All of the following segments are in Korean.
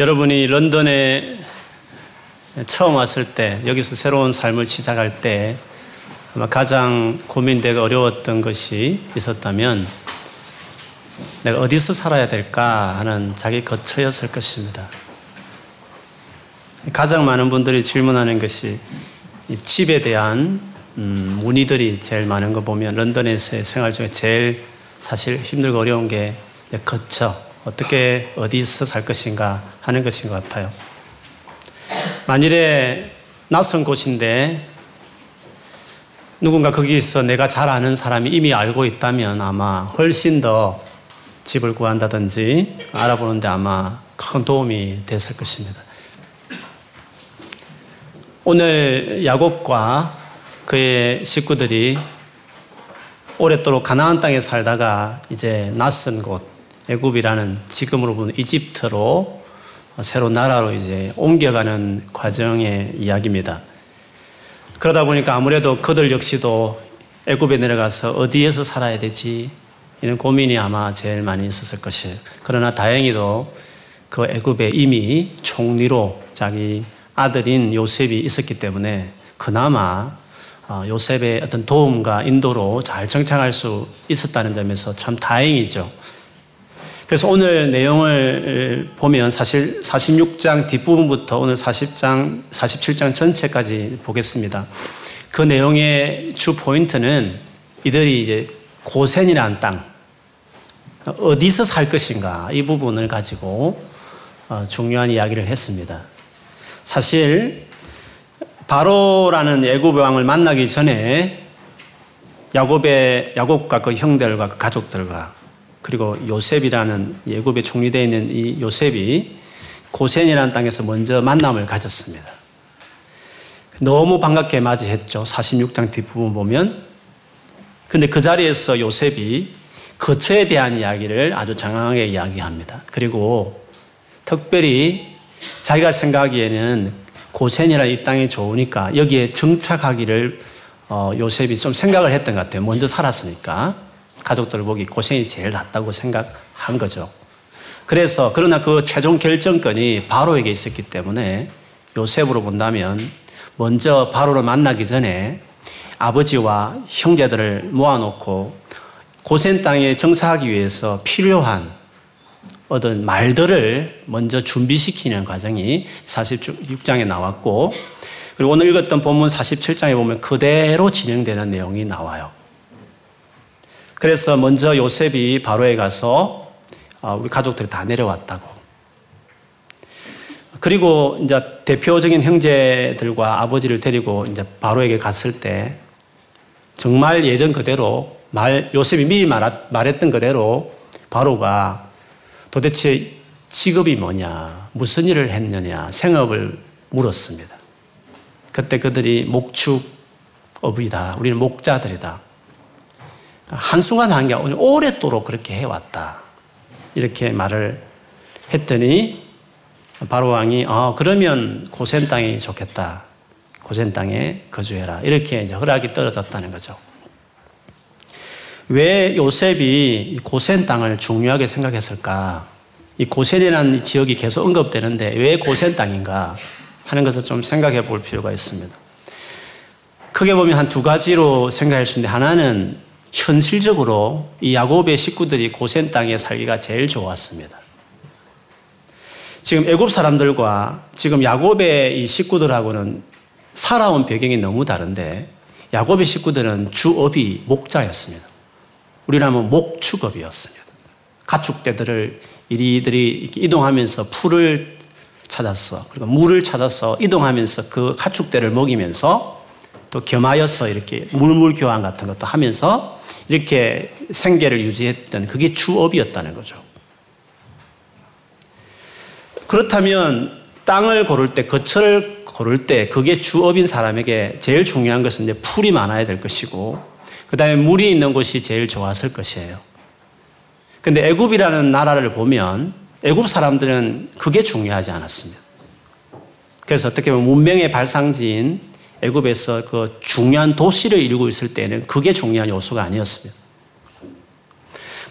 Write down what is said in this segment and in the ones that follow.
여러분이 런던에 처음 왔을 때, 여기서 새로운 삶을 시작할 때, 아마 가장 고민되고 어려웠던 것이 있었다면, 내가 어디서 살아야 될까 하는 자기 거처였을 것입니다. 가장 많은 분들이 질문하는 것이 집에 대한 음, 문의들이 제일 많은 거 보면 런던에서의 생활 중에 제일 사실 힘들고 어려운 게 거처, 어떻게 어디서 살 것인가 하는 것인 것 같아요. 만일에 낯선 곳인데 누군가 거기서 내가 잘 아는 사람이 이미 알고 있다면 아마 훨씬 더 집을 구한다든지 알아보는데 아마 큰 도움이 됐을 것입니다. 오늘 야곱과 그의 식구들이 오랫도록 가나안 땅에 살다가 이제 낯선 곳 애굽이라는 지금으로 보면 이집트로 새로 나라로 이제 옮겨가는 과정의 이야기입니다. 그러다 보니까 아무래도 그들 역시도 애굽에 내려가서 어디에서 살아야 되지 이런 고민이 아마 제일 많이 있었을 것이에요. 그러나 다행히도 그 애굽에 이미 총리로 자기 아들인 요셉이 있었기 때문에 그나마 어, 요셉의 어떤 도움과 인도로 잘 정착할 수 있었다는 점에서 참 다행이죠. 그래서 오늘 내용을 보면 사실 46장 뒷부분부터 오늘 40장, 47장 전체까지 보겠습니다. 그 내용의 주 포인트는 이들이 이제 고센이라는 땅, 어디서 살 것인가 이 부분을 가지고 어, 중요한 이야기를 했습니다. 사실 바로라는 애굽 왕을 만나기 전에 야곱의 야곱과 그 형들과 그 가족들과 그리고 요셉이라는 예굽에 총리되어 있는 이 요셉이 고센이라는 땅에서 먼저 만남을 가졌습니다. 너무 반갑게 맞이했죠. 46장 뒷부분 보면. 근데 그 자리에서 요셉이 거처에 대한 이야기를 아주 장황하게 이야기합니다. 그리고 특별히 자기가 생각하기에는 고센이라는 이 땅이 좋으니까 여기에 정착하기를 어, 요셉이 좀 생각을 했던 것 같아요. 먼저 살았으니까. 가족들 보기 고생이 제일 낫다고 생각한 거죠. 그래서 그러나 그 최종 결정권이 바로에게 있었기 때문에 요셉으로 본다면 먼저 바로를 만나기 전에 아버지와 형제들을 모아놓고 고센 땅에 정착하기 위해서 필요한 어떤 말들을 먼저 준비시키는 과정이 46장에 나왔고 그리고 오늘 읽었던 본문 47장에 보면 그대로 진행되는 내용이 나와요. 그래서 먼저 요셉이 바로에 가서 아, 우리 가족들이 다 내려왔다고. 그리고 이제 대표적인 형제들과 아버지를 데리고 이제 바로에게 갔을 때 정말 예전 그대로 말, 요셉이 미리 말했던 그대로 바로가 도대체 직업이 뭐냐, 무슨 일을 했느냐, 생업을 물었습니다. 그때 그들이 목축업이다. 우리는 목자들이다. 한순간 한 게 아니라 오랫도록 그렇게 해왔다. 이렇게 말을 했더니 바로 왕이 어, 그러면 고센 땅이 좋겠다. 고센 땅에 거주해라. 이렇게 이제 허락이 떨어졌다는 거죠. 왜 요셉이 고센 땅을 중요하게 생각했을까? 이 고센이라는 지역이 계속 언급되는데 왜 고센 땅인가 하는 것을 좀 생각해 볼 필요가 있습니다. 크게 보면 한 두 가지로 생각할 수 있는데 하나는 현실적으로 이 야곱의 식구들이 고센 땅에 살기가 제일 좋았습니다. 지금 애굽 사람들과 지금 야곱의 이 식구들하고는 살아온 배경이 너무 다른데 야곱의 식구들은 주업이 목자였습니다. 우리라면 목축업이었습니다. 가축대들을 이리들이 이동하면서 풀을 찾았어. 그리고 물을 찾아서 이동하면서 그 가축대를 먹이면서 또 겸하여서 이렇게 물물 교환 같은 것도 하면서 이렇게 생계를 유지했던 그게 주업이었다는 거죠. 그렇다면 땅을 고를 때, 거처를 고를 때 그게 주업인 사람에게 제일 중요한 것은 이제 풀이 많아야 될 것이고 그 다음에 물이 있는 곳이 제일 좋았을 것이에요. 근데 애굽이라는 나라를 보면 애굽 사람들은 그게 중요하지 않았습니다. 그래서 어떻게 보면 문명의 발상지인 애굽에서 그 중요한 도시를 이루고 있을 때는 그게 중요한 요소가 아니었습니다.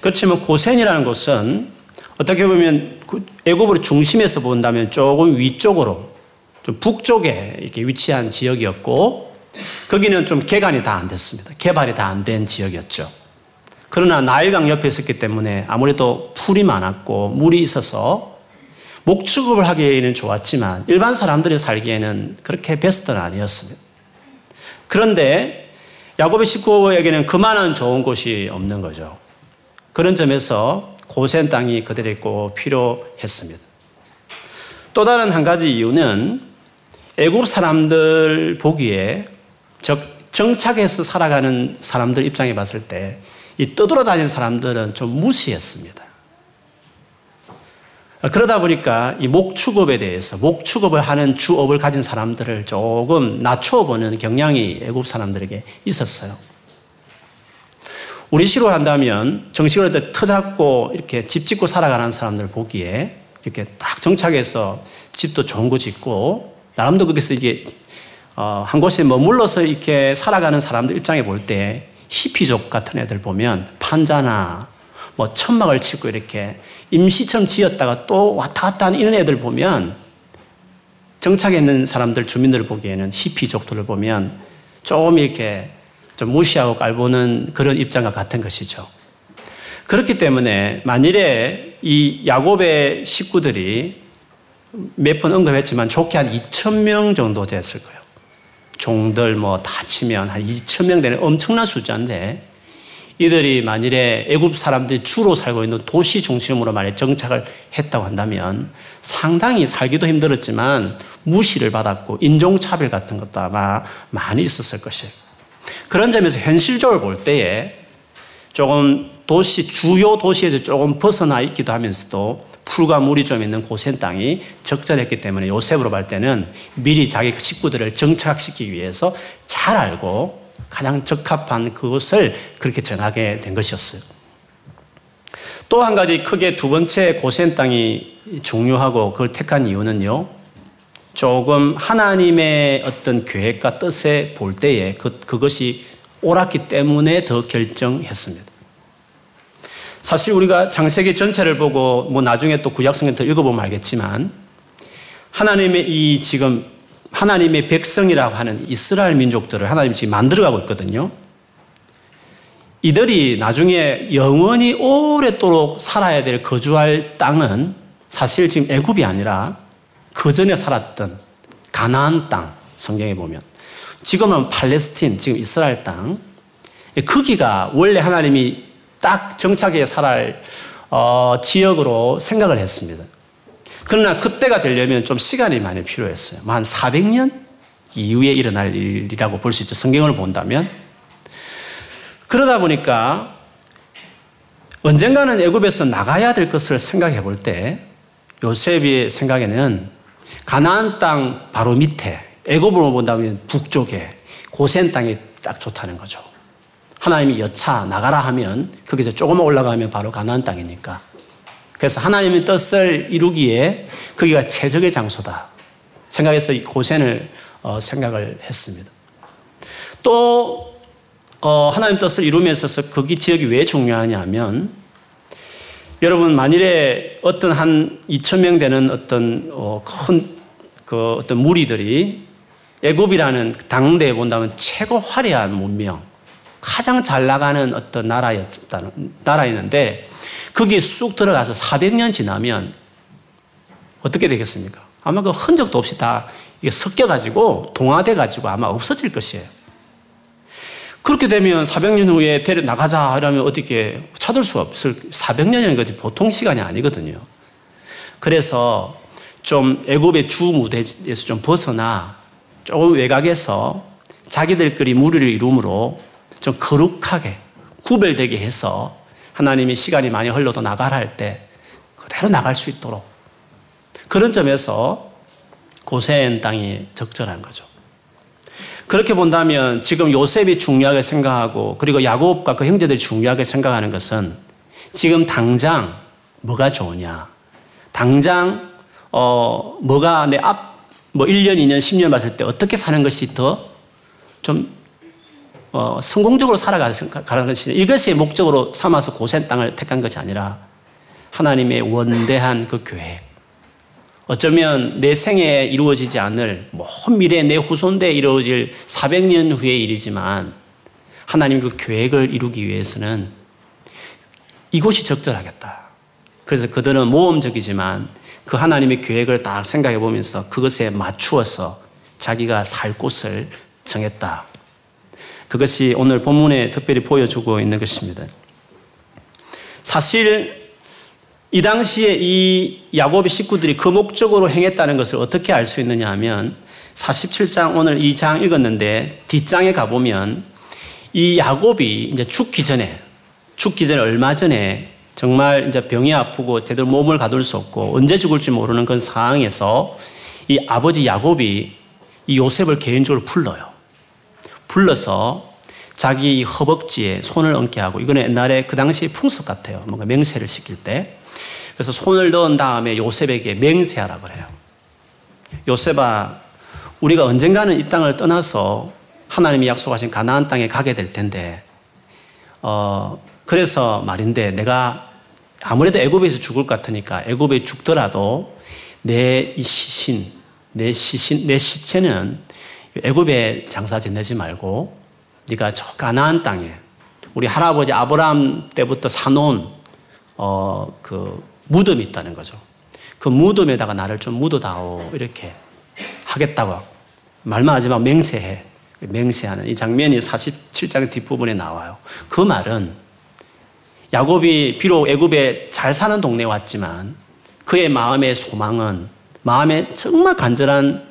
그렇지만 고센이라는 곳은 어떻게 보면 그 애굽을 중심에서 본다면 조금 위쪽으로 좀 북쪽에 이렇게 위치한 지역이었고 거기는 좀 개간이 다 안 됐습니다. 개발이 다 안 된 지역이었죠. 그러나 나일강 옆에 있었기 때문에 아무래도 풀이 많았고 물이 있어서 목축업을 하기에는 좋았지만 일반 사람들이 살기에는 그렇게 베스트는 아니었습니다. 그런데 야곱의 식구에게는 그만한 좋은 곳이 없는 거죠. 그런 점에서 고센 땅이 그들에게 꼭 필요했습니다. 또 다른 한 가지 이유는 애굽 사람들 보기에 즉 정착해서 살아가는 사람들 입장에 봤을 때 이 떠돌아다니는 사람들은 좀 무시했습니다. 그러다 보니까 이 목축업에 대해서 목축업을 하는 주업을 가진 사람들을 조금 낮춰보는 경향이 애굽 사람들에게 있었어요. 우리 시로 한다면 정식으로 터 잡고 이렇게 집 짓고 살아가는 사람들 보기에 이렇게 딱 정착해서 집도 좋은 거 짓고 나름도 거기서 이게 어, 한 곳에 머물러서 이렇게 살아가는 사람들 입장에 볼 때 히피족 같은 애들 보면 판자나 뭐 천막을 치고 이렇게 임시처럼 지었다가 또 왔다 갔다 하는 이런 애들 보면 정착해 있는 사람들 주민들을 보기에는 히피족들을 보면 조금 이렇게 좀 무시하고 깔보는 그런 입장과 같은 것이죠. 그렇기 때문에 만일에 이 야곱의 식구들이 몇 번 언급했지만 좋게 한 2천 명 정도 됐을 거예요. 종들 뭐 다 치면 한 2천 명 되는 엄청난 숫자인데 이들이 만일에 애굽 사람들이 주로 살고 있는 도시 중심으로 만약 정착을 했다고 한다면 상당히 살기도 힘들었지만 무시를 받았고 인종차별 같은 것도 아마 많이 있었을 것이에요. 그런 점에서 현실적으로 볼 때에 조금 도시, 주요 도시에서 조금 벗어나 있기도 하면서도 풀과 물이 좀 있는 고센 땅이 적절했기 때문에 요셉으로 볼 때는 미리 자기 식구들을 정착시키기 위해서 잘 알고 가장 적합한 그것을 그렇게 정하게 된 것이었어요. 또 한 가지 크게 두 번째 고센 땅이 중요하고 그걸 택한 이유는요. 조금 하나님의 어떤 계획과 뜻에 볼 때에 그, 그것이 옳았기 때문에 더 결정했습니다. 사실 우리가 장세기 전체를 보고 뭐 나중에 또 구약성경 더 읽어보면 알겠지만 하나님의 이 지금 하나님의 백성이라고 하는 이스라엘 민족들을 하나님 지금 만들어가고 있거든요. 이들이 나중에 영원히 오랫도록 살아야 될 거주할 땅은 사실 지금 애굽이 아니라 그 전에 살았던 가나안 땅 성경에 보면 지금은 팔레스틴 지금 이스라엘 땅 거기가 원래 하나님이 딱 정착해 살할 어, 지역으로 생각을 했습니다. 그러나 그때가 되려면 좀 시간이 많이 필요했어요. 뭐한 400년 이후에 일어날 일이라고 볼 수 있죠. 성경을 본다면. 그러다 보니까 언젠가는 애굽에서 나가야 될 것을 생각해 볼 때 요셉의 생각에는 가나안 땅 바로 밑에 애굽으로 본다면 북쪽에 고센 땅이 딱 좋다는 거죠. 하나님이 여차 나가라 하면 거기서 조금만 올라가면 바로 가나안 땅이니까 그래서 하나님의 뜻을 이루기에 거기가 최적의 장소다. 생각해서 고센을 어, 생각을 했습니다. 또 어, 하나님 뜻을 이루면에 있어서 거기 지역이 왜 중요하냐면 여러분 만일에 어떤 한 2천 명 되는 어떤 어, 큰그 어떤 무리들이 애굽이라는 당대에 본다면 최고 화려한 문명, 가장 잘 나가는 어떤 나라였다는 나라였는데 거기에 쑥 들어가서 400년 지나면 어떻게 되겠습니까? 아마 그 흔적도 없이 다 섞여가지고 동화돼가지고 아마 없어질 것이에요. 그렇게 되면 400년 후에 데려 나가자 이러면 어떻게 찾을 수가 없을 400년이라는 것이 보통 시간이 아니거든요. 그래서 좀 애굽의 주 무대에서 좀 벗어나 조금 외곽에서 자기들끼리 무리를 이룸으로 좀 거룩하게 구별되게 해서 하나님이 시간이 많이 흘러도 나가라 할 때 그대로 나갈 수 있도록 그런 점에서 고센 땅이 적절한 거죠. 그렇게 본다면 지금 요셉이 중요하게 생각하고 그리고 야곱과 그 형제들이 중요하게 생각하는 것은 지금 당장 뭐가 좋으냐. 당장 어 뭐가 내 앞 뭐 1년, 2년, 10년 봤을 때 어떻게 사는 것이 더 좀 어, 성공적으로 살아가는 것이 이것이 목적으로 삼아서 고센 땅을 택한 것이 아니라 하나님의 원대한 그 계획. 어쩌면 내 생에 이루어지지 않을 먼 미래 내 후손대에 이루어질 400년 후의 일이지만 하나님 그 계획을 이루기 위해서는 이곳이 적절하겠다. 그래서 그들은 모험적이지만 그 하나님의 계획을 딱 생각해 보면서 그것에 맞추어서 자기가 살 곳을 정했다. 그것이 오늘 본문에 특별히 보여주고 있는 것입니다. 사실 이 당시에 이 야곱의 식구들이 그 목적으로 행했다는 것을 어떻게 알 수 있느냐 하면 47장 오늘 이 장 읽었는데 뒷장에 가보면 이 야곱이 이제 죽기 전에 죽기 전에 얼마 전에 정말 이제 병이 아프고 제대로 몸을 가둘 수 없고 언제 죽을지 모르는 그런 상황에서 이 아버지 야곱이 이 요셉을 개인적으로 불러요. 불러서 자기 허벅지에 손을 얹게 하고 이거는 옛날에 그 당시 풍습 같아요. 뭔가 맹세를 시킬 때. 그래서 손을 넣은 다음에 요셉에게 맹세하라 그래요. 요셉아, 우리가 언젠가는 이 땅을 떠나서 하나님이 약속하신 가나안 땅에 가게 될 텐데, 어, 그래서 말인데 내가 아무래도 애굽에서 죽을 것 같으니까 애굽에 죽더라도 내이 시신, 내 시신, 내 시체는 애굽에 장사 지내지 말고 네가 저 가나안 땅에 우리 할아버지 아브라함 때부터 사놓은 어, 그 무덤이 있다는 거죠. 그 무덤에다가 나를 좀 묻어다오. 이렇게 하겠다고. 말만 하지만 맹세해. 맹세하는 이 장면이 47장 뒷부분에 나와요. 그 말은 야곱이 비록 애굽에 잘 사는 동네에 왔지만 그의 마음의 소망은 마음에 정말 간절한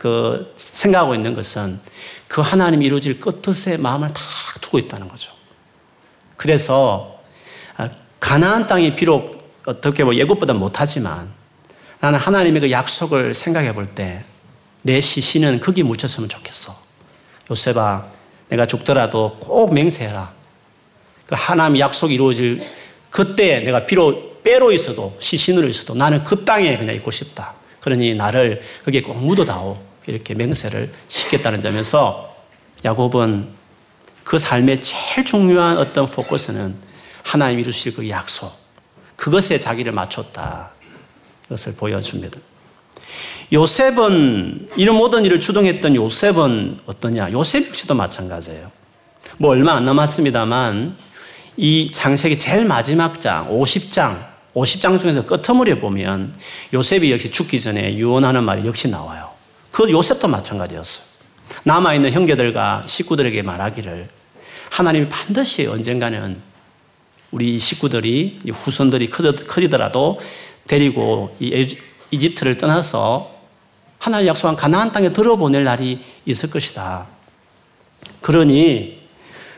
그 생각하고 있는 것은 그 하나님 이루어질 끝뜻에 마음을 다 두고 있다는 거죠. 그래서 아, 가나안 땅이 비록 어떻게 뭐 예고보다 못하지만 나는 하나님의 그 약속을 생각해 볼 때 내 시신은 거기 묻혔으면 좋겠어. 요셉아, 내가 죽더라도 꼭 맹세해라. 그 하나님 약속이 이루어질 그때 내가 비록 빼로 있어도 시신으로 있어도 나는 그 땅에 그냥 있고 싶다. 그러니 나를 거기에 꼭 묻어다오. 이렇게 맹세를 시켰다는 점에서 야곱은 그 삶의 제일 중요한 어떤 포커스는 하나님 이루실 그 약속. 그것에 자기를 맞췄다. 이것을 보여줍니다. 요셉은 이런 모든 일을 주동했던 요셉은 어떠냐? 요셉 역시도 마찬가지예요. 뭐 얼마 안 남았습니다만 이 장세기 제일 마지막 장 50장 50장 중에서 끝머리에 보면 요셉이 역시 죽기 전에 유언하는 말이 역시 나와요. 그 요셉도 마찬가지였어요. 남아있는 형제들과 식구들에게 말하기를 하나님이 반드시 언젠가는 우리 식구들이 후손들이 커지더라도 데리고 이 이집트를 떠나서 하나님 약속한 가나안 땅에 들어보낼 날이 있을 것이다. 그러니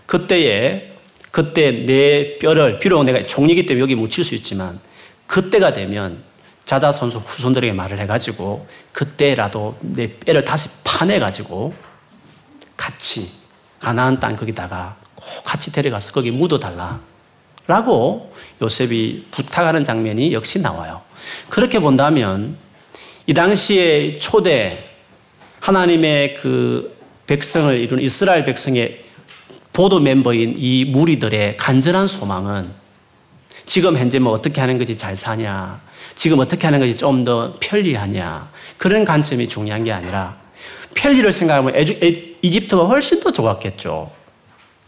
그때에 그때 내 뼈를 비록 내가 종이기 때문에 여기 묻힐 수 있지만 그때가 되면 자자 선수 후손들에게 말을 해가지고 그때라도 내 뼈를 다시 파내가지고 같이 가나안 땅 거기다가 꼭 같이 데려가서 거기 묻어달라. 라고 요셉이 부탁하는 장면이 역시 나와요. 그렇게 본다면 이 당시에 초대 하나님의 그 백성을 이룬 이스라엘 백성의 보도 멤버인 이 무리들의 간절한 소망은 지금 현재 뭐 어떻게 하는 것이 잘 사냐, 지금 어떻게 하는 것이 좀 더 편리하냐, 그런 관점이 중요한 게 아니라 편리를 생각하면 이집트가 훨씬 더 좋았겠죠.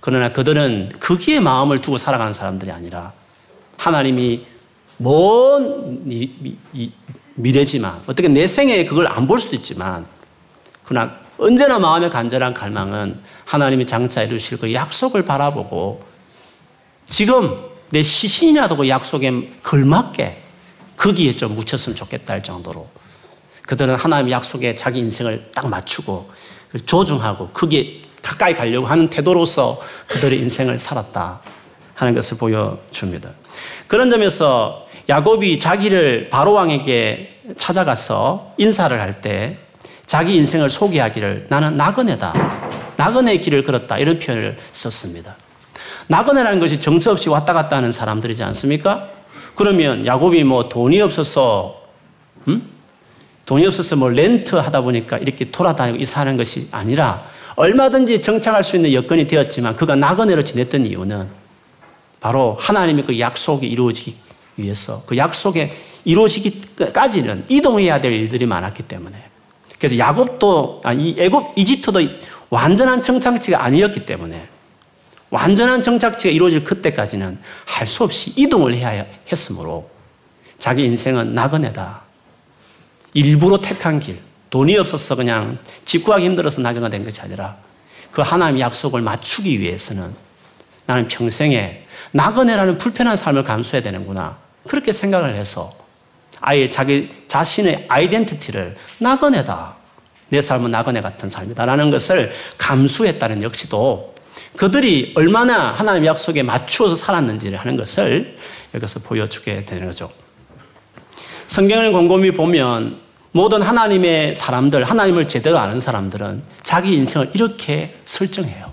그러나 그들은 거기에 마음을 두고 살아가는 사람들이 아니라 하나님이 먼 미래지만 어떻게 내 생에 그걸 안 볼 수도 있지만 그러나 언제나 마음의 간절한 갈망은 하나님이 장차 이루실 그 약속을 바라보고 지금 내 시신이라도 그 약속에 걸맞게 거기에 좀 묻혔으면 좋겠다 할 정도로 그들은 하나님의 약속에 자기 인생을 딱 맞추고 조중하고 거기에 가까이 가려고 하는 태도로서 그들의 인생을 살았다 하는 것을 보여줍니다. 그런 점에서 야곱이 자기를 바로왕에게 찾아가서 인사를 할 때 자기 인생을 소개하기를 나는 나그네다. 나그네의 길을 걸었다. 이런 표현을 썼습니다. 나그네라는 것이 정처 없이 왔다 갔다 하는 사람들이지 않습니까? 그러면 야곱이 뭐 돈이 없어서, 음? 돈이 없어서 뭐 렌트 하다 보니까 이렇게 돌아다니고 이사하는 것이 아니라 얼마든지 정착할 수 있는 여건이 되었지만 그가 나그네로 지냈던 이유는 바로 하나님의 그 약속이 이루어지기 위해서 그 약속에 이루어지기까지는 이동해야 될 일들이 많았기 때문에 그래서 야곱도 아니 애굽 이집트도 완전한 정착지가 아니었기 때문에 완전한 정착지가 이루어질 그때까지는 할 수 없이 이동을 해야 했으므로 자기 인생은 나그네다. 일부러 택한 길, 돈이 없어서 그냥 집 구하기 힘들어서 나그네가 된 것이 아니라 그 하나님의 약속을 맞추기 위해서는 나는 평생에 나그네라는 불편한 삶을 감수해야 되는구나. 그렇게 생각을 해서 아예 자기 자신의 아이덴티티를 나그네다. 내 삶은 나그네 같은 삶이다라는 것을 감수했다는 역시도 그들이 얼마나 하나님의 약속에 맞추어서 살았는지를 하는 것을 여기서 보여주게 되는 거죠. 성경을 곰곰이 보면 모든 하나님의 사람들, 하나님을 제대로 아는 사람들은 자기 인생을 이렇게 설정해요.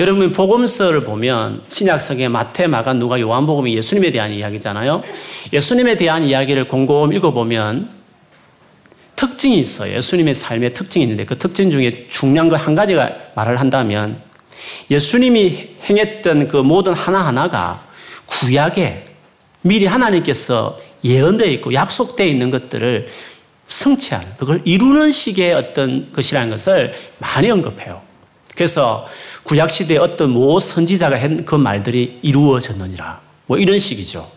여러분 복음서를 보면 신약성의 마태, 마가, 누가, 요한복음이 예수님에 대한 이야기잖아요. 예수님에 대한 이야기를 곰곰 읽어보면 특징이 있어요. 예수님의 삶의 특징이 있는데 그 특징 중에 중요한 거 한 가지가 말을 한다면 예수님이 행했던 그 모든 하나하나가 구약에 미리 하나님께서 예언되어 있고 약속되어 있는 것들을 성취하는, 그걸 이루는 식의 어떤 것이라는 것을 많이 언급해요. 그래서 구약시대에 어떤 모 선지자가 한 그 말들이 이루어졌느니라. 뭐 이런 식이죠.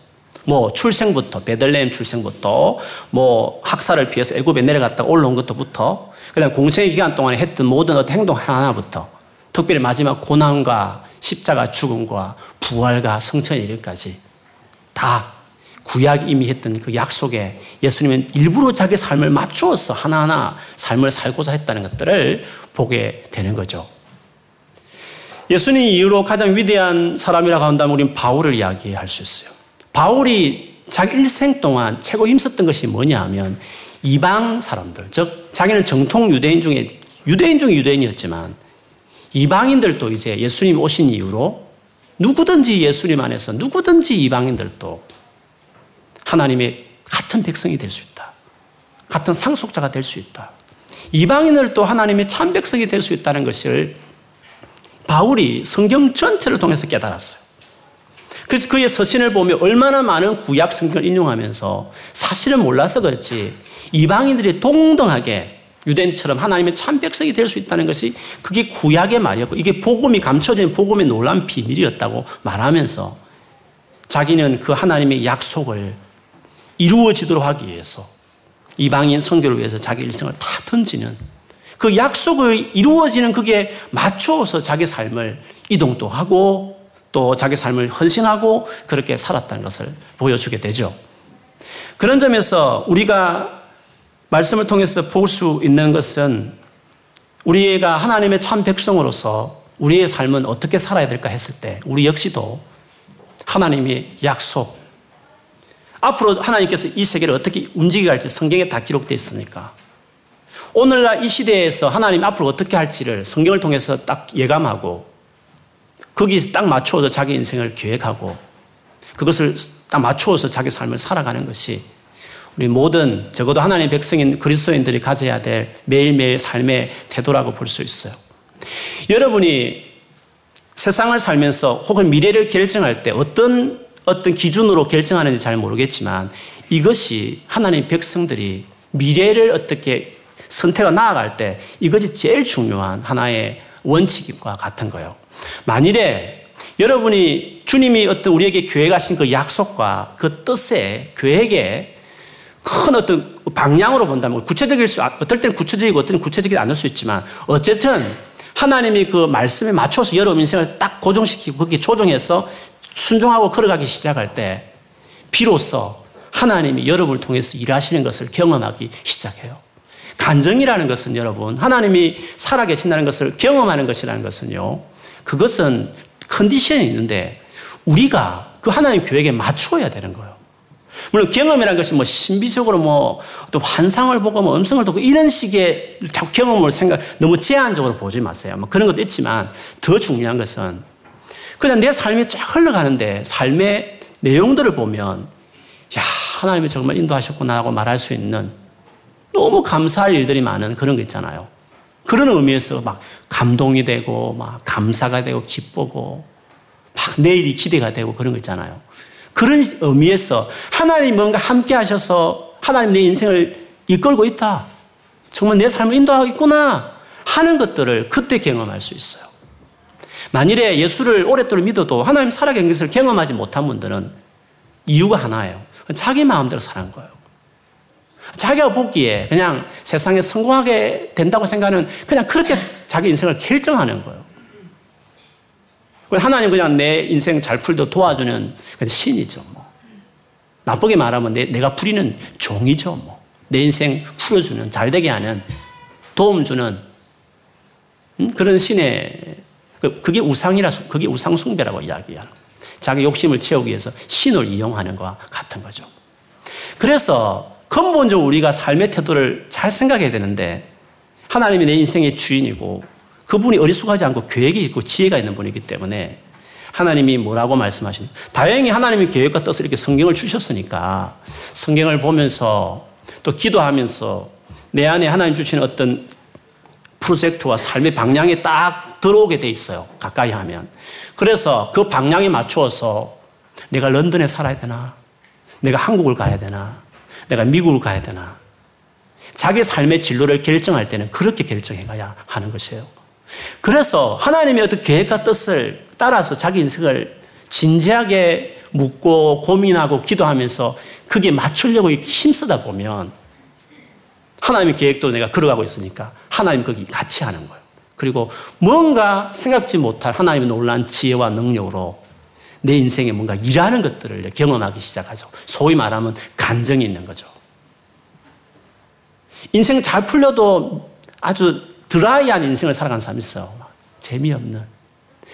뭐 출생부터, 베들레헴 출생부터, 뭐 학살을 피해서 애굽에 내려갔다 올라온 것부터, 그다음 공생의 기간 동안에 했던 모든 어떤 행동 하나부터, 특별히 마지막 고난과 십자가 죽음과 부활과 성천에 이르기까지 다 구약 이미 했던 그 약속에 예수님은 일부러 자기 삶을 맞추어서 하나하나 삶을 살고자 했다는 것들을 보게 되는 거죠. 예수님 이후로 가장 위대한 사람이라고 한다면 우리는 바울을 이야기할 수 있어요. 바울이 자기 일생 동안 최고 힘썼던 것이 뭐냐 하면 이방 사람들, 즉 자기는 정통 유대인 중에 유대인 중에 유대인이었지만 이방인들도 이제 예수님 오신 이후로 누구든지 예수님 안에서 누구든지 이방인들도 하나님의 같은 백성이 될 수 있다. 같은 상속자가 될 수 있다. 이방인들도 하나님의 참 백성이 될 수 있다는 것을 바울이 성경 전체를 통해서 깨달았어요. 그래서 그의 서신을 보면 얼마나 많은 구약 성경을 인용하면서 사실은 몰라서 그렇지 이방인들이 동등하게 유대인처럼 하나님의 참 백성이 될 수 있다는 것이 그게 구약의 말이었고 이게 복음이 감춰진 복음의 놀란 비밀이었다고 말하면서 자기는 그 하나님의 약속을 이루어지도록 하기 위해서 이방인 성교를 위해서 자기 일생을 다 던지는 그 약속을 이루어지는 그게 맞추어서 자기 삶을 이동도 하고 또 자기 삶을 헌신하고 그렇게 살았다는 것을 보여주게 되죠. 그런 점에서 우리가 말씀을 통해서 볼 수 있는 것은 우리가 하나님의 참 백성으로서 우리의 삶은 어떻게 살아야 될까 했을 때 우리 역시도 하나님의 약속, 앞으로 하나님께서 이 세계를 어떻게 움직여 갈지 성경에 다 기록되어 있으니까 오늘날 이 시대에서 하나님 앞으로 어떻게 할지를 성경을 통해서 딱 예감하고 거기에 딱 맞추어서 자기 인생을 계획하고 그것을 딱 맞추어서 자기 삶을 살아가는 것이 우리 모든 적어도 하나님의 백성인 그리스도인들이 가져야 될 매일매일 삶의 태도라고 볼 수 있어요. 여러분이 세상을 살면서 혹은 미래를 결정할 때 어떤 어떤 기준으로 결정하는지 잘 모르겠지만 이것이 하나님 백성들이 미래를 어떻게 선택을 나아갈 때 이것이 제일 중요한 하나의 원칙과 같은 거예요. 만일에 여러분이 주님이 어떤 우리에게 계획하신 그 약속과 그 뜻에 계획에 큰 어떤 방향으로 본다면 구체적일 수, 어떨 때는 구체적이고 어떨 때는 구체적이지 않을 수 있지만 어쨌든 하나님이 그 말씀에 맞춰서 여러분 인생을 딱 고정시키고 거기에 조정해서 순종하고 걸어가기 시작할 때 비로소 하나님이 여러분을 통해서 일하시는 것을 경험하기 시작해요. 간정이라는 것은 여러분, 하나님이 살아계신다는 것을 경험하는 것이라는 것은요, 그것은 컨디션이 있는데 우리가 그 하나님 교회에 맞추어야 되는 거예요. 물론 경험이라는 것이 뭐 신비적으로 뭐 또 환상을 보고 뭐 음성을 듣고 이런 식의 자꾸 경험을 생각, 너무 제한적으로 보지 마세요. 뭐 그런 것도 있지만 더 중요한 것은 그냥 내 삶이 쫙 흘러가는데 삶의 내용들을 보면 야, 하나님이 정말 인도하셨구나 하고 말할 수 있는 너무 감사할 일들이 많은 그런 거 있잖아요. 그런 의미에서 막 감동이 되고 막 감사가 되고 기쁘고 막 내일이 기대가 되고 그런 거 있잖아요. 그런 의미에서 하나님 뭔가 함께 하셔서 하나님 내 인생을 이끌고 있다. 정말 내 삶을 인도하고 있구나 하는 것들을 그때 경험할 수 있어요. 만일에 예수를 오랫동안 믿어도 하나님 살아계신 것을 경험하지 못한 분들은 이유가 하나예요. 자기 마음대로 사는 거예요. 자기가 보기에 그냥 세상에 성공하게 된다고 생각하는 그냥 그렇게 자기 인생을 결정하는 거예요. 하나님 그냥 내 인생 잘 풀도 도와주는 신이죠. 뭐. 나쁘게 말하면 내, 내가 부리는 종이죠. 뭐. 내 인생 풀어주는 잘 되게 하는 도움 주는 음? 그런 신의 그, 그게 우상이라 그게 우상 숭배라고 이야기하는 자기 욕심을 채우기 위해서 신을 이용하는 것과 같은 거죠. 그래서 근본적으로 우리가 삶의 태도를 잘 생각해야 되는데 하나님이 내 인생의 주인이고 그분이 어리숙하지 않고 계획이 있고 지혜가 있는 분이기 때문에 하나님이 뭐라고 말씀하시는 다행히 하나님이 계획과 뜻을 이렇게 성경을 주셨으니까 성경을 보면서 또 기도하면서 내 안에 하나님 주시는 어떤 프로젝트와 삶의 방향에 딱 들어오게 돼 있어요. 가까이 하면. 그래서 그 방향에 맞추어서 내가 런던에 살아야 되나? 내가 한국을 가야 되나? 내가 미국을 가야 되나? 자기 삶의 진로를 결정할 때는 그렇게 결정해 가야 하는 것이에요. 그래서 하나님의 어떤 계획과 뜻을 따라서 자기 인생을 진지하게 묻고 고민하고 기도하면서 그게 맞추려고 힘쓰다 보면 하나님의 계획도 내가 걸어가고 있으니까 하나님 거기 같이 하는 거예요. 그리고 뭔가 생각지 못할 하나님의 놀란 지혜와 능력으로 내 인생에 뭔가 일하는 것들을 경험하기 시작하죠. 소위 말하면 감정이 있는 거죠. 인생 잘 풀려도 아주 드라이한 인생을 살아가는 사람이 있어요. 재미없는.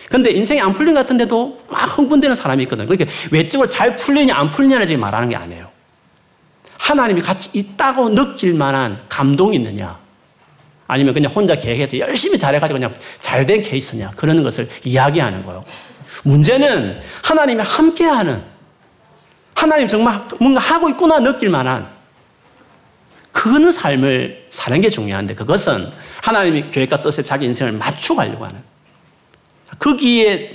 근데 인생이 안 풀린 것 같은데도 막 흥분되는 사람이 있거든요. 그러니까 외적으로 잘 풀리냐 안 풀리냐를 지금 말하는 게 아니에요. 하나님이 같이 있다고 느낄 만한 감동이 있느냐. 아니면 그냥 혼자 계획해서 열심히 잘해가지고 그냥 잘 된 케이스냐. 그러는 것을 이야기하는 거예요. 문제는 하나님이 함께하는 하나님 정말 뭔가 하고 있구나 느낄 만한 그는 삶을 사는 게 중요한데 그것은 하나님의 계획과 뜻에 자기 인생을 맞춰가려고 하는 거기에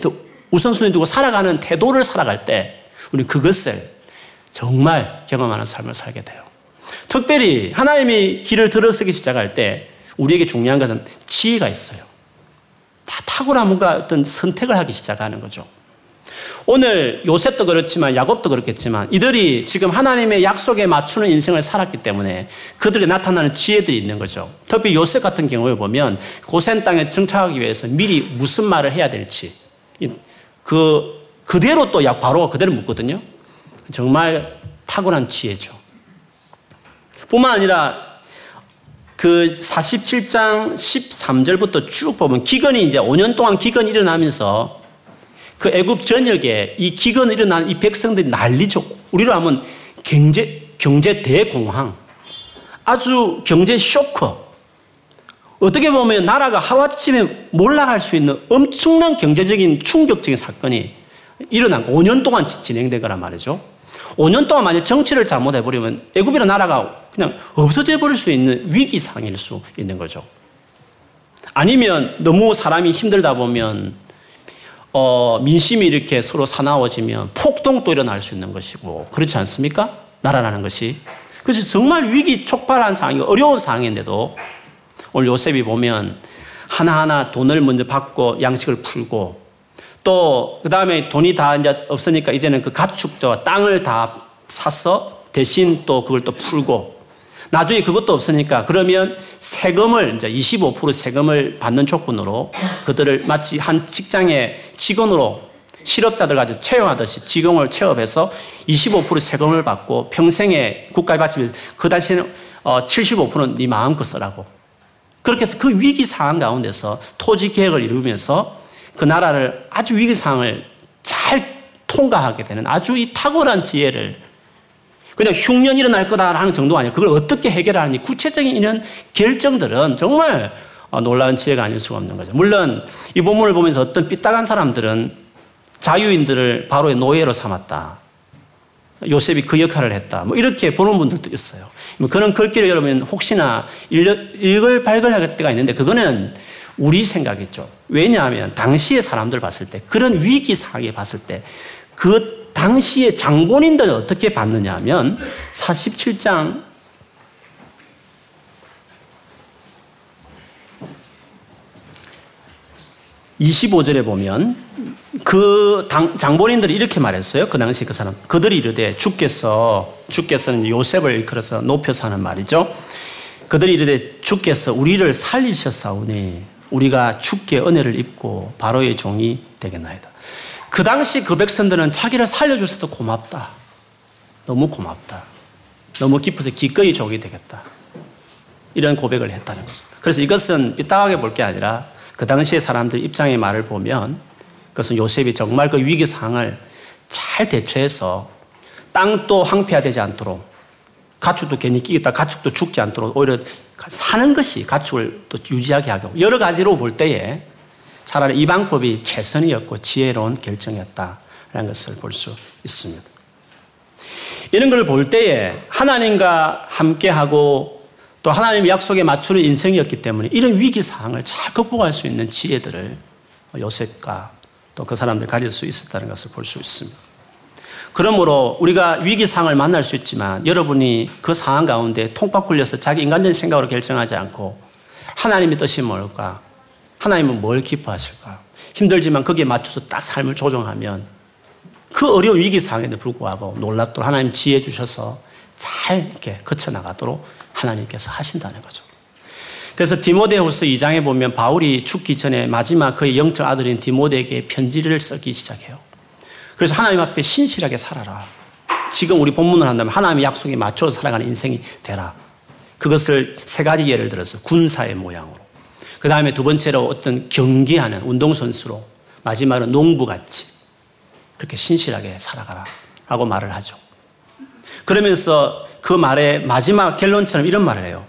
우선순위 두고 살아가는 태도를 살아갈 때 우리 그것을 정말 경험하는 삶을 살게 돼요. 특별히 하나님이 길을 들어서기 시작할 때 우리에게 중요한 것은 지혜가 있어요. 다 탁월한 뭔가 어떤 선택을 하기 시작하는 거죠. 오늘 요셉도 그렇지만 야곱도 그렇겠지만 이들이 지금 하나님의 약속에 맞추는 인생을 살았기 때문에 그들이 나타나는 지혜들이 있는 거죠. 특히 요셉 같은 경우에 보면 고센 땅에 정착하기 위해서 미리 무슨 말을 해야 될지 그 그대로 또 바로 그대로 묻거든요. 정말 탁월한 지혜죠. 뿐만 아니라 그 47장 13절부터 쭉 보면 기근이 이제 5년 동안 기근이 일어나면서 그 애굽 전역에 이 기근이 일어난 이 백성들이 난리죠. 우리로 하면 경제 경제 대공황, 아주 경제 쇼크. 어떻게 보면 나라가 하루아침에 몰락할 수 있는 엄청난 경제적인 충격적인 사건이 일어난 5년 동안 진행된 거란 말이죠. 5년 동안 만약 정치를 잘못해버리면 애굽이라는 나라가 그냥 없어져 버릴 수 있는 위기 상일 수 있는 거죠. 아니면 너무 사람이 힘들다 보면 어, 민심이 이렇게 서로 사나워지면 폭동도 일어날 수 있는 것이고 그렇지 않습니까? 나라라는 것이. 그래서 정말 위기 촉발한 상황이 어려운 상황인데도 오늘 요셉이 보면 하나하나 돈을 먼저 받고 양식을 풀고 또 그 다음에 돈이 다 이제 없으니까 이제는 그 가축과 땅을 다 사서 대신 또 그걸 또 풀고 나중에 그것도 없으니까 그러면 세금을 이제 25% 세금을 받는 조건으로 그들을 마치 한 직장의 직원으로 실업자들 가지고 채용하듯이 직원을 채업해서 25% 세금을 받고 평생에 국가에 바치면 그 당시에는 75%는 네 마음껏 쓰라고. 그렇게 해서 그 위기 상황 가운데서 토지 계획을 이루면서 그 나라를 아주 위기 상황을 잘 통과하게 되는 아주 이 탁월한 지혜를 그냥 흉년 일어날 거다라는 정도가 아니라 그걸 어떻게 해결하는지 구체적인 이런 결정들은 정말 어, 놀라운 지혜가 아닐 수가 없는 거죠. 물론 이 본문을 보면서 어떤 삐딱한 사람들은 자유인들을 바로의 노예로 삼았다. 요셉이 그 역할을 했다. 뭐 이렇게 보는 분들도 있어요. 뭐 그런 글귀를 여러분 혹시나 읽을 발걸할 때가 있는데 그거는 우리 생각이죠. 왜냐하면 당시의 사람들 봤을 때 그런 위기 상황에 봤을 때 그 당시에 장본인들은 어떻게 봤느냐 하면 47장 25절에 보면 그 당, 장본인들이 이렇게 말했어요. 그 당시 그 사람. 그들이 이르되 주께서, 주께서는 요셉을 일컬어서 높여서 하는 말이죠. 그들이 이르되 주께서 우리를 살리셨사오니 우리가 주께 은혜를 입고 바로의 종이 되겠나이다. 그 당시 그 백성들은 자기를 살려줘서도 고맙다. 너무 고맙다. 너무 기뻐서 기꺼이 종이 되겠다. 이런 고백을 했다는 거죠. 그래서 이것은 삐딱하게 볼 게 아니라 그 당시의 사람들 입장의 말을 보면 그것은 요셉이 정말 그 위기 상황을 잘 대처해서 땅도 황폐화되지 않도록 가축도 괜히 끼겠다 가축도 죽지 않도록 오히려 사는 것이 가축을 또 유지하게 하고 여러 가지로 볼 때에 차라리 이 방법이 최선이었고 지혜로운 결정이었다라는 것을 볼 수 있습니다. 이런 걸 볼 때에 하나님과 함께하고 또 하나님 약속에 맞추는 인생이었기 때문에 이런 위기 상황을 잘 극복할 수 있는 지혜들을 요셉과 또 그 사람들 가질 수 있었다는 것을 볼 수 있습니다. 그러므로 우리가 위기 상황을 만날 수 있지만 여러분이 그 상황 가운데 통박 굴려서 자기 인간적인 생각으로 결정하지 않고 하나님의 뜻이 뭘까? 하나님은 뭘 기뻐하실까? 힘들지만 거기에 맞춰서 딱 삶을 조정하면 그 어려운 위기 상황에도 불구하고 놀랍도록 하나님 지혜 주셔서 잘 이렇게 거쳐나가도록 하나님께서 하신다는 거죠. 그래서 디모데후서 2장에 보면 바울이 죽기 전에 마지막 그의 영적 아들인 디모데에게 편지를 쓰기 시작해요. 그래서 하나님 앞에 신실하게 살아라. 지금 우리 본문을 한다면 하나님의 약속에 맞춰서 살아가는 인생이 되라. 그것을 세 가지 예를 들어서 군사의 모양으로. 그 다음에 두 번째로 어떤 경기하는 운동선수로. 마지막으로 농부같이. 그렇게 신실하게 살아가라. 라고 말을 하죠. 그러면서 그 말의 마지막 결론처럼 이런 말을 해요.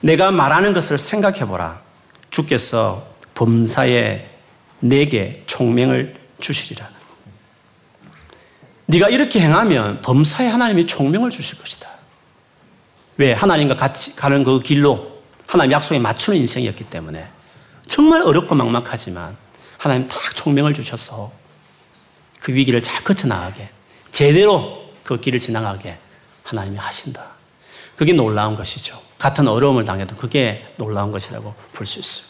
내가 말하는 것을 생각해 보라. 주께서 범사에 내게 총명을 주시리라. 네가 이렇게 행하면 범사에 하나님이 총명을 주실 것이다. 왜? 하나님과 같이 가는 그 길로 하나님 약속에 맞추는 인생이었기 때문에 정말 어렵고 막막하지만 하나님 딱 총명을 주셔서 그 위기를 잘 거쳐나가게 제대로 그 길을 지나가게 하나님이 하신다. 그게 놀라운 것이죠. 같은 어려움을 당해도 그게 놀라운 것이라고 볼 수 있어요.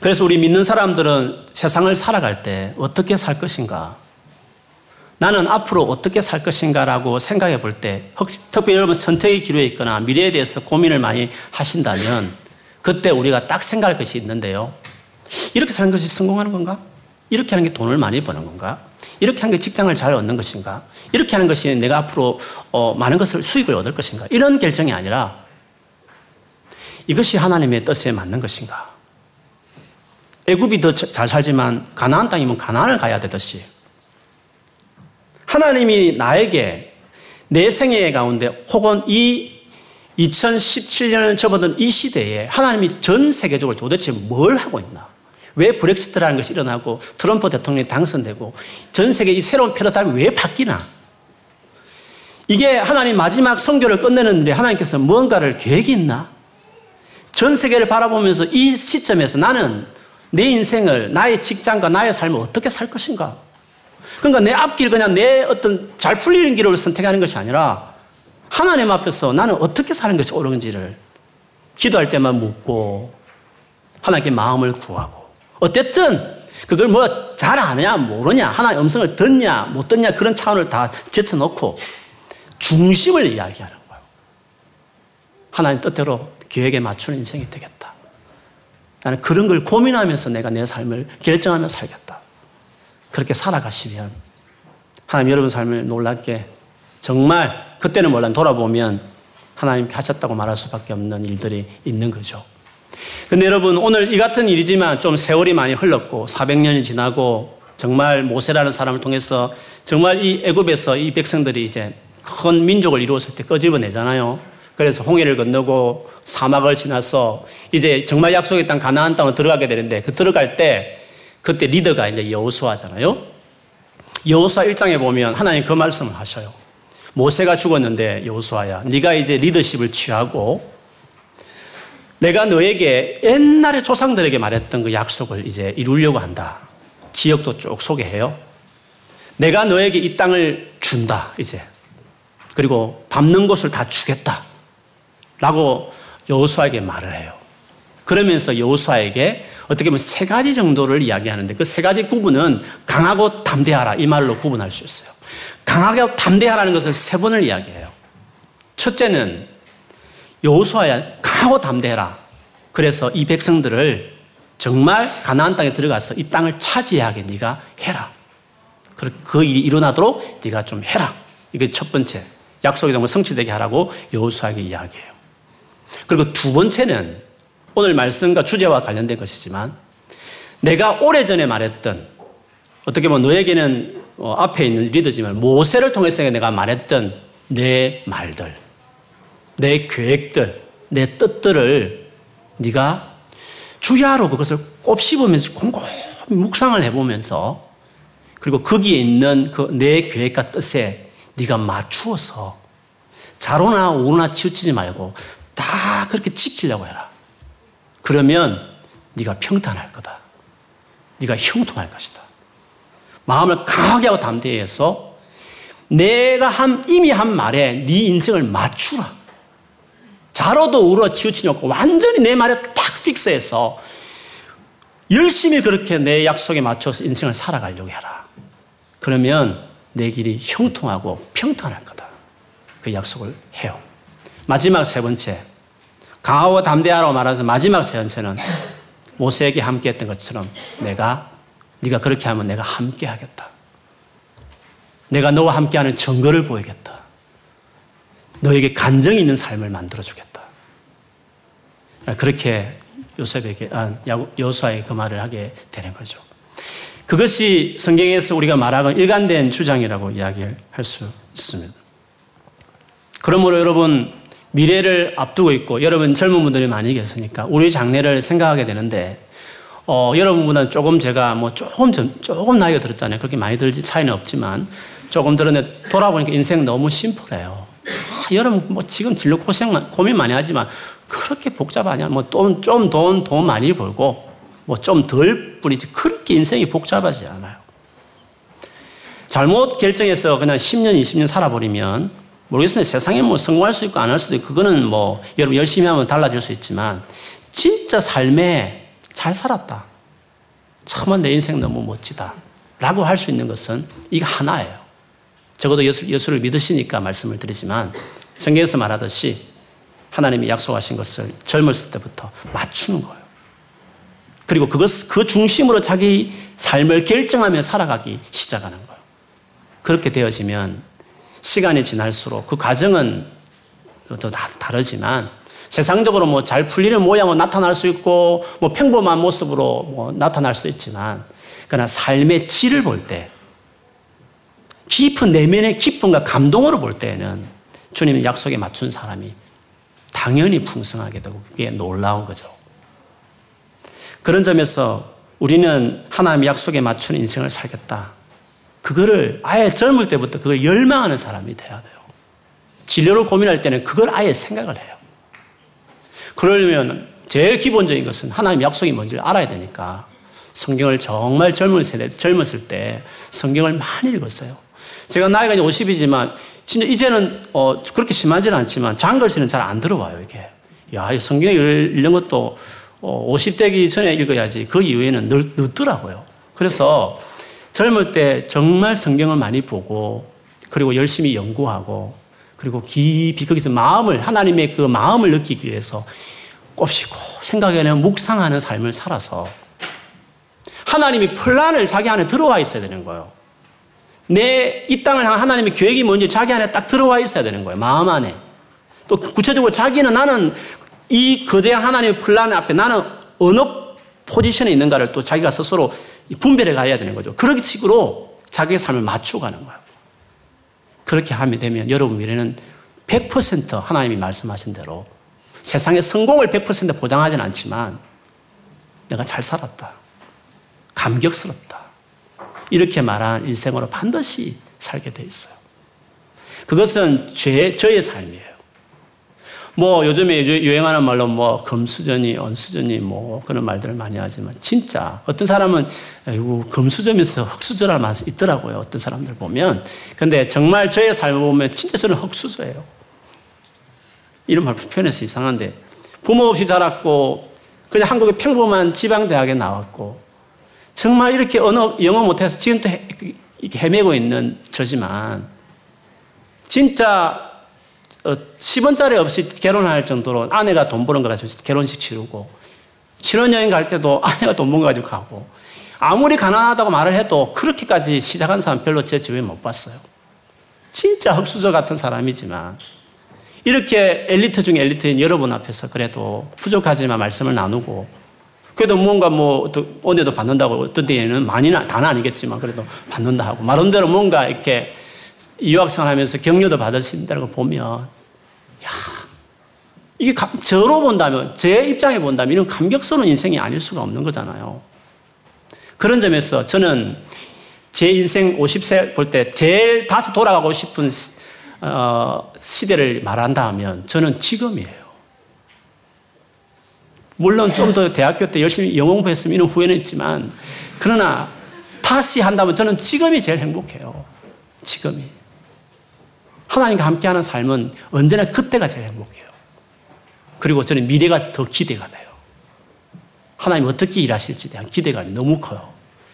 그래서 우리 믿는 사람들은 세상을 살아갈 때 어떻게 살 것인가? 나는 앞으로 어떻게 살 것인가라고 생각해 볼 때, 특별히 여러분 선택의 기로에 있거나 미래에 대해서 고민을 많이 하신다면, 그때 우리가 딱 생각할 것이 있는데요. 이렇게 사는 것이 성공하는 건가? 이렇게 하는 게 돈을 많이 버는 건가? 이렇게 하는 게 직장을 잘 얻는 것인가? 이렇게 하는 것이 내가 앞으로 어, 많은 것을 수익을 얻을 것인가? 이런 결정이 아니라 이것이 하나님의 뜻에 맞는 것인가? 애굽이 더 잘 살지만 가나안 땅이면 가나안을 가야 되듯이 하나님이 나에게 내 생애 가운데 혹은 이 2017년을 접어든 이 시대에 하나님이 전 세계적으로 도대체 뭘 하고 있나? 왜 브렉시트라는 것이 일어나고 트럼프 대통령이 당선되고 전 세계 이 새로운 패러다임이 왜 바뀌나? 이게 하나님 마지막 성교를 끝내는데 하나님께서 무언가를 계획이 있나? 전 세계를 바라보면서 이 시점에서 나는 내 인생을, 나의 직장과 나의 삶을 어떻게 살 것인가? 그러니까 내 앞길 그냥 내 어떤 잘 풀리는 길을 선택하는 것이 아니라 하나님 앞에서 나는 어떻게 사는 것이 옳은지를 기도할 때만 묻고 하나님께 마음을 구하고 어쨌든 그걸 뭐 잘 아느냐 모르냐 하나의 음성을 듣냐 못 듣냐 그런 차원을 다 제쳐놓고 중심을 이야기하는 거예요. 하나님 뜻대로 계획에 맞추는 인생이 되겠다. 나는 그런 걸 고민하면서 내가 내 삶을 결정하며 살겠다. 그렇게 살아가시면 하나님 여러분 삶을 놀랍게 정말 그때는 몰라 돌아보면 하나님 하셨다고 말할 수밖에 없는 일들이 있는 거죠. 근데 여러분 오늘 이 같은 일이지만 좀 세월이 많이 흘렀고 400년이 지나고 정말 모세라는 사람을 통해서 정말 이 애굽에서 이 백성들이 이제 큰 민족을 이루었을 때 끄집어내잖아요. 그래서 홍해를 건너고 사막을 지나서 이제 정말 약속의 땅 가나안 땅으로 들어가게 되는데 그 들어갈 때 그때 리더가 이제 여호수아잖아요. 여호수아 1장에 보면 하나님 그 말씀을 하셔요. 모세가 죽었는데 여호수아야 네가 이제 리더십을 취하고 내가 너에게 옛날에 조상들에게 말했던 그 약속을 이제 이루려고 한다. 지역도 쭉 소개해요. 내가 너에게 이 땅을 준다, 이제. 그리고 밟는 곳을 다 주겠다. 라고 여호수아에게 말을 해요. 그러면서 여호수아에게 어떻게 보면 세 가지 정도를 이야기하는데 그 세 가지 구분은 강하고 담대하라 이 말로 구분할 수 있어요. 강하게 담대하라는 것을 세 번을 이야기해요. 첫째는 여호수아야 강하고 담대해라. 그래서 이 백성들을 정말 가나안 땅에 들어가서 이 땅을 차지하게 네가 해라. 그 일이 일어나도록 네가 좀 해라. 이게 첫 번째. 약속이 정말 성취되게 하라고 여호수아에게 이야기해요. 그리고 두 번째는 오늘 말씀과 주제와 관련된 것이지만 내가 오래전에 말했던 어떻게 보면 너에게는 어, 앞에 있는 리더지만 모세를 통해서 내가 말했던 내 말들, 내 계획들, 내 뜻들을 네가 주야로 그것을 곱씹으면서 곰곰이 묵상을 해보면서 그리고 거기에 있는 그 내 계획과 뜻에 네가 맞추어서 자로나 우로나 치우치지 말고 다 그렇게 지키려고 해라. 그러면 네가 평탄할 거다. 네가 형통할 것이다. 마음을 강하게 하고 담대해서 내가 한, 이미 한 말에 네 인생을 맞추라. 자로도 우러 치우치지 않고 완전히 내 말에 딱 픽스해서 열심히 그렇게 내 약속에 맞춰서 인생을 살아가려고 해라. 그러면 내 길이 형통하고 평탄할 거다. 그 약속을 해요. 마지막 세 번째. 강하고 담대하라고 말하면서 마지막 세 번째는 모세에게 함께 했던 것처럼 내가 네가 그렇게 하면 내가 함께 하겠다. 내가 너와 함께하는 증거를 보이겠다. 너에게 간정이 있는 삶을 만들어 주겠다. 그렇게 요셉에게 아, 여수아의 그 말을 하게 되는 거죠. 그것이 성경에서 우리가 말하는 일관된 주장이라고 이야기할 수 있습니다. 그러므로 여러분 미래를 앞두고 있고 여러분 젊은 분들이 많이 계시니까 우리 장래를 생각하게 되는데 어, 여러분보다는 조금 제가 뭐 조금 조금 나이가 들었잖아요. 그렇게 많이 들지 차이는 없지만 조금 들었는데 돌아보니까 인생 너무 심플해요. 아, 여러분 뭐 지금 진로 고생 고민 많이 하지만 그렇게 복잡하냐? 뭐돈좀돈돈 많이 벌고 뭐 좀 덜 뿐이지 그렇게 인생이 복잡하지 않아요. 잘못 결정해서 그냥 10년 20년 살아버리면 모르겠습니다. 세상에 뭐 성공할 수 있고 안 할 수도 있고 그거는 뭐 여러분 열심히 하면 달라질 수 있지만 진짜 삶에 잘 살았다. 참만 내 인생 너무 멋지다. 라고 할 수 있는 것은 이거 하나예요. 적어도 예수, 예수를 믿으시니까 말씀을 드리지만 성경에서 말하듯이 하나님이 약속하신 것을 젊었을 때부터 맞추는 거예요. 그리고 그것, 그 중심으로 자기 삶을 결정하며 살아가기 시작하는 거예요. 그렇게 되어지면 시간이 지날수록 그 과정은 또 다르지만 세상적으로 뭐 잘 풀리는 모양으로 나타날 수 있고 뭐 평범한 모습으로 뭐 나타날 수도 있지만 그러나 삶의 질을 볼 때 깊은 내면의 기쁨과 감동으로 볼 때에는 주님의 약속에 맞춘 사람이 당연히 풍성하게 되고 그게 놀라운 거죠. 그런 점에서 우리는 하나님의 약속에 맞춘 인생을 살겠다. 그거를 아예 젊을 때부터 그걸 열망하는 사람이 돼야 돼요. 진료를 고민할 때는 그걸 아예 생각을 해요. 그러려면 제일 기본적인 것은 하나님 약속이 뭔지를 알아야 되니까 성경을 정말 젊은 세대, 젊었을 때 성경을 많이 읽었어요. 제가 나이가 이제 50이지만 진짜 이제는 어, 그렇게 심하지는 않지만 장글씨는 잘 안 들어와요, 이게. 야, 이 성경 읽는 것도 어, 50대기 전에 읽어야지 그 이후에는 늦, 늦더라고요. 그래서 젊을 때 정말 성경을 많이 보고 그리고 열심히 연구하고 그리고 깊이 거기서 마음을 하나님의 그 마음을 느끼기 위해서 곱씹고 생각해내는 묵상하는 삶을 살아서 하나님이 플란을 자기 안에 들어와 있어야 되는 거예요. 내 이 땅을 향한 하나님의 계획이 뭔지 자기 안에 딱 들어와 있어야 되는 거예요. 마음 안에. 또 구체적으로 자기는 나는 이 거대한 하나님의 플란 앞에 나는 어느 포지션에 있는가를 또 자기가 스스로 분별해 가야 되는 거죠. 그런 식으로 자기의 삶을 맞추고 가는 거예요. 그렇게 하면 되면 여러분 미래는 100% 하나님이 말씀하신 대로 세상의 성공을 100% 보장하진 않지만 내가 잘 살았다. 감격스럽다. 이렇게 말한 일생으로 반드시 살게 돼 있어요. 그것은 죄, 저의 삶이에요. 뭐 요즘에 유행하는 말로 뭐 금수저니 언수저니 뭐 그런 말들을 많이 하지만 진짜 어떤 사람은 아이고 금수저면서 흑수저라는 말이 있더라고요. 어떤 사람들 보면. 근데 정말 저의 삶을 보면 진짜 저는 흑수저예요. 이런 말 표현해서 이상한데 부모 없이 자랐고 그냥 한국의 평범한 지방대학에 나왔고 정말 이렇게 언어 영어 못해서 지금도 헤매고 있는 저지만 진짜 10원짜리 어, 없이 결혼할 정도로 아내가 돈 버는 거 가지고 결혼식 치르고 신혼여행 갈 때도 아내가 돈번거 가지고 가고 아무리 가난하다고 말을 해도 그렇게까지 시작한 사람 별로 제 주위에 못 봤어요. 진짜 흑수저 같은 사람이지만 이렇게 엘리트 중에 엘리트인 여러분 앞에서 그래도 부족하지만 말씀을 나누고 그래도 뭔가 뭐 은혜도 받는다고 어떤 데에는 많이는 다는 아니겠지만 그래도 받는다 하고 말은대로 뭔가 이렇게 유학생활 하면서 격려도 있다는 걸 보면, 야, 이게 저로 본다면, 제 입장에 본다면 이런 감격스러운 인생이 아닐 수가 없는 거잖아요. 그런 점에서 저는 제 인생 50세 볼 때 제일 다시 돌아가고 싶은 어, 시대를 말한다 면 저는 지금이에요. 물론 좀 더 대학교 때 열심히 영어 공부했으면 이런 후회는 있지만, 그러나 다시 한다면 저는 지금이 제일 행복해요. 지금이. 하나님과 함께하는 삶은 언제나 그때가 제일 행복해요. 그리고 저는 미래가 더 기대가 돼요. 하나님 어떻게 일하실지 대한 기대감이 너무 커요.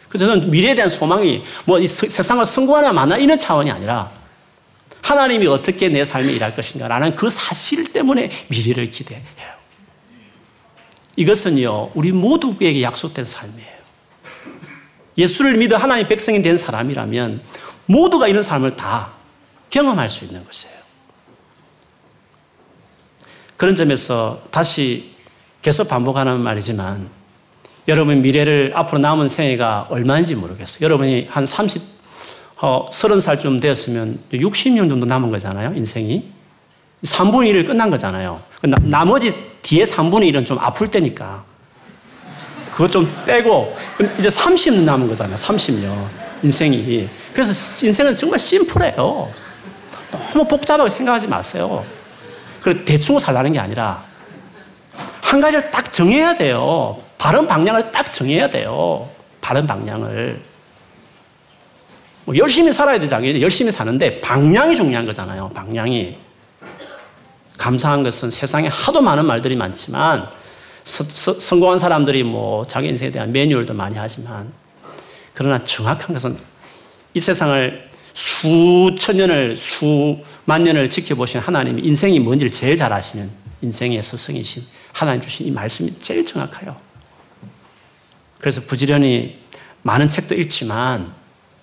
그래서 저는 미래에 대한 소망이 뭐 세상을 성공하나 마나 이런 차원이 아니라 하나님이 어떻게 내 삶에 일할 것인가라는 그 사실 때문에 미래를 기대해요. 이것은요, 우리 모두에게 약속된 삶이에요. 예수를 믿어 하나님의 백성이 된 사람이라면 모두가 이런 삶을 다 경험할 수 있는 것이에요. 그런 점에서 다시 계속 반복하는 말이지만 여러분 미래를 앞으로 남은 생애가 얼마인지 모르겠어요. 여러분이 한 30, 어, 30살쯤 되었으면 60년 정도 남은 거잖아요, 인생이. 3분의 1을 끝난 거잖아요. 나, 머지 뒤에 3분의 1은 좀 아플 때니까. 그것 좀 빼고, 이제 30년 남은 거잖아요, 30년. 인생이. 그래서 인생은 정말 심플해요. 너무 복잡하게 생각하지 마세요. 그 대충 살라는 게 아니라 한 가지를 딱 정해야 돼요. 바른 방향을 딱 정해야 돼요. 바른 방향을. 뭐 열심히 살아야 되잖아요. 열심히 사는데 방향이 중요한 거잖아요. 방향이. 감사한 것은 세상에 하도 많은 말들이 많지만 서, 서, 성공한 사람들이 뭐 자기 인생에 대한 매뉴얼도 많이 하지만 그러나 정확한 것은 이 세상을 수천 년을 수만 년을 지켜보신 하나님이 인생이 뭔지를 제일 잘 아시는 인생의 스승이신 하나님 주신 이 말씀이 제일 정확해요. 그래서 부지런히 많은 책도 읽지만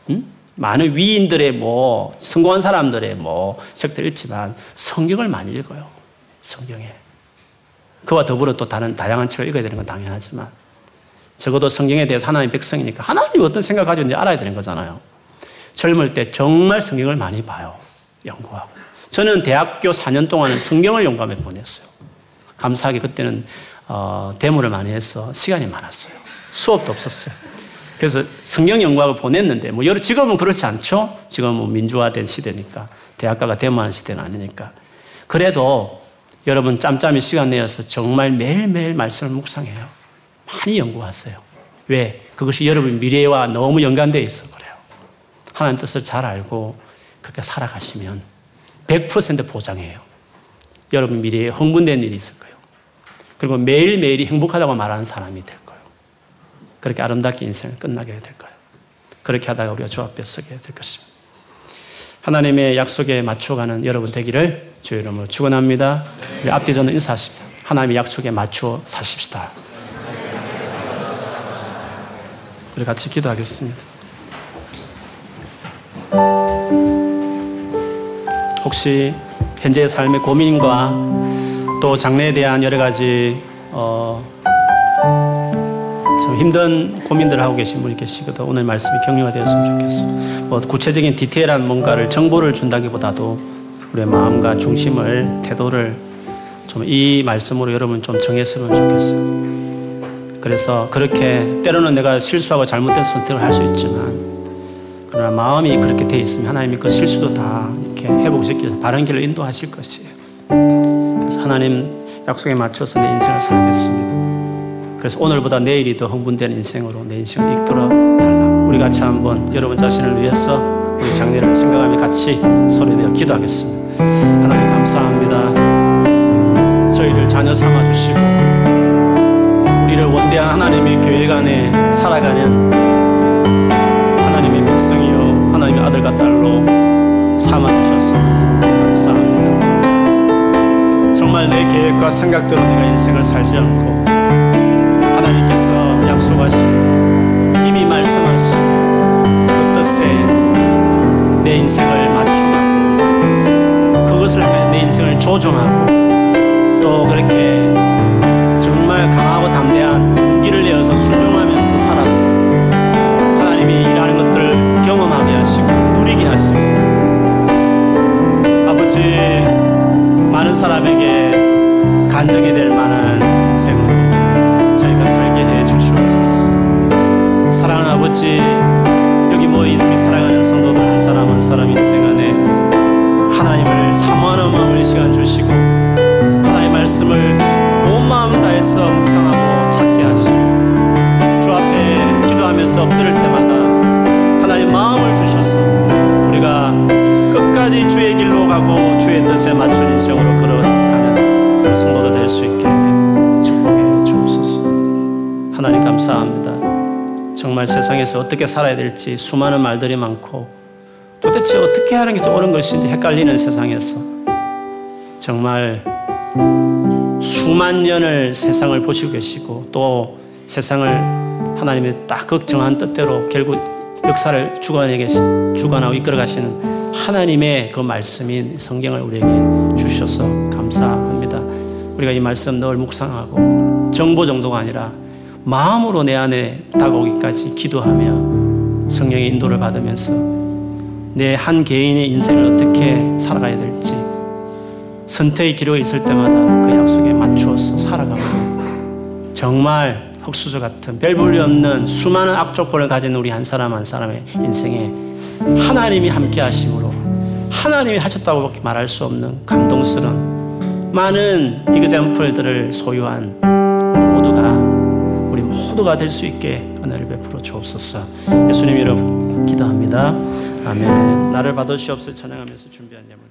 음? 많은 위인들의 뭐 성공한 사람들의 뭐 책도 읽지만 성경을 많이 읽어요. 성경에. 그와 더불어 또 다른 다양한 책을 읽어야 되는 건 당연하지만 적어도 성경에 대해서 하나님 백성이니까 하나님이 어떤 생각 가지고 있는지 알아야 되는 거잖아요. 젊을 때 정말 성경을 많이 봐요. 연구하고. 저는 대학교 4년 동안은 성경을 연구하며 보냈어요. 감사하게 그때는 어, 데모를 많이 해서 시간이 많았어요. 수업도 없었어요. 그래서 성경 연구학을 보냈는데, 뭐, 여러, 지금은 그렇지 않죠? 지금은 민주화된 시대니까. 대학가가 데모하는 시대는 아니니까. 그래도 여러분 짬짬이 시간 내어서 정말 매일매일 말씀을 묵상해요. 많이 연구하세요. 왜? 그것이 여러분 미래와 너무 연관되어 있어. 하나님 뜻을 잘 알고 그렇게 살아가시면 100% 보장해요. 여러분 미래에 흥분된 일이 있을 거예요. 그리고 매일매일이 행복하다고 말하는 사람이 될 거예요. 그렇게 아름답게 인생을 끝나게 될 거예요. 그렇게 하다가 우리가 주 앞에 서게 될 것입니다. 하나님의 약속에 맞춰가는 여러분 되기를 주의 이름으로 축원합니다. 우리 앞뒤 저는 인사하십시다. 하나님의 약속에 맞추어 사십시다. 우리 같이 기도하겠습니다. 혹시 현재의 삶의 고민과 또 장래에 대한 여러 가지 어, 참 힘든 고민들을 하고 계신 분이 계시거든 오늘 말씀이 격려가 되었으면 좋겠어. 뭐 구체적인 디테일한 뭔가를 정보를 준다기보다도 우리의 마음과 중심을 태도를 좀 이 말씀으로 여러분 좀 정했으면 좋겠어요. 그래서 그렇게 때로는 내가 실수하고 잘못된 선택을 할 수 있지만 그러나 마음이 그렇게 돼 있으면 하나님이 그 실수도 다 이렇게 회복시켜서 바른 길로 인도하실 것이에요. 그래서 하나님 약속에 맞춰서 내 인생을 살겠습니다. 그래서 오늘보다 내일이 더 흥분되는 인생으로 내 인생을 이끌어 달라고 우리 같이 한번 여러분 자신을 위해서 우리 장례를 생각하며 같이 소리내어 기도하겠습니다. 하나님 감사합니다. 저희를 자녀 삼아 주시고 우리를 원대한 하나님의 교회 안에 살아가는 백성이요 하나님의 아들과 딸로 삼아 주셔서 감사합니다. 정말 내 계획과 생각대로 내가 인생을 살지 않고 하나님께서 약속하신 이미 말씀하신 그 뜻에 내 인생을 맞추고 그것을 향해 내 인생을 조종하고 또 그렇게 정말 강하고 담대한 하시고 누리게 하시고 아버지 많은 사람에게 간증이 될 만한 인생으로 저희가 살게 해 주시옵소서. 사랑하는 아버지 여기 모인 우리 사랑하는 성도들 한 사람 한 사람 인생 안에 하나님을 사모하는 마음을 이 시간 주시고 하나님의 말씀을 온 마음 다해서 묵상하고 찾게 하시고 주 앞에 기도하면서 엎드릴 때마다 주셔서. 우리가 끝까지 주의 길로 가고 주의 뜻에 맞춘 인생으로 걸어가는 우리 성도도 될 수 있게 축복해 주옵소서. 하나님 감사합니다. 정말 세상에서 어떻게 살아야 될지 수많은 말들이 많고 도대체 어떻게 하는 게 옳은 것인지 헷갈리는 세상에서 정말 수만 년을 세상을 보시고 계시고 또 세상을 하나님의 딱 걱정한 뜻대로 결국 역사를 주관하고 이끌어 가시는 하나님의 그 말씀인 성경을 우리에게 주셔서 감사합니다. 우리가 이 말씀 늘 묵상하고 정보 정도가 아니라 마음으로 내 안에 다가오기까지 기도하며 성령의 인도를 받으면서 내 한 개인의 인생을 어떻게 살아가야 될지 선택의 기로에 있을 때마다 그 약속에 맞추어서 살아가고 정말 흙수저 같은 별 볼일 없는 수많은 악조건을 가진 우리 한 사람 한 사람의 인생에 하나님이 함께 하심으로 하나님이 하셨다고밖에 말할 수 없는 감동스러운 많은 이그잼플들을 소유한 모두가 우리 모두가 될 수 있게 은혜를 베풀어 주옵소서. 예수님 이름 기도합니다. 아멘. 나를 받으시옵소서 찬양하면서 준비한 예물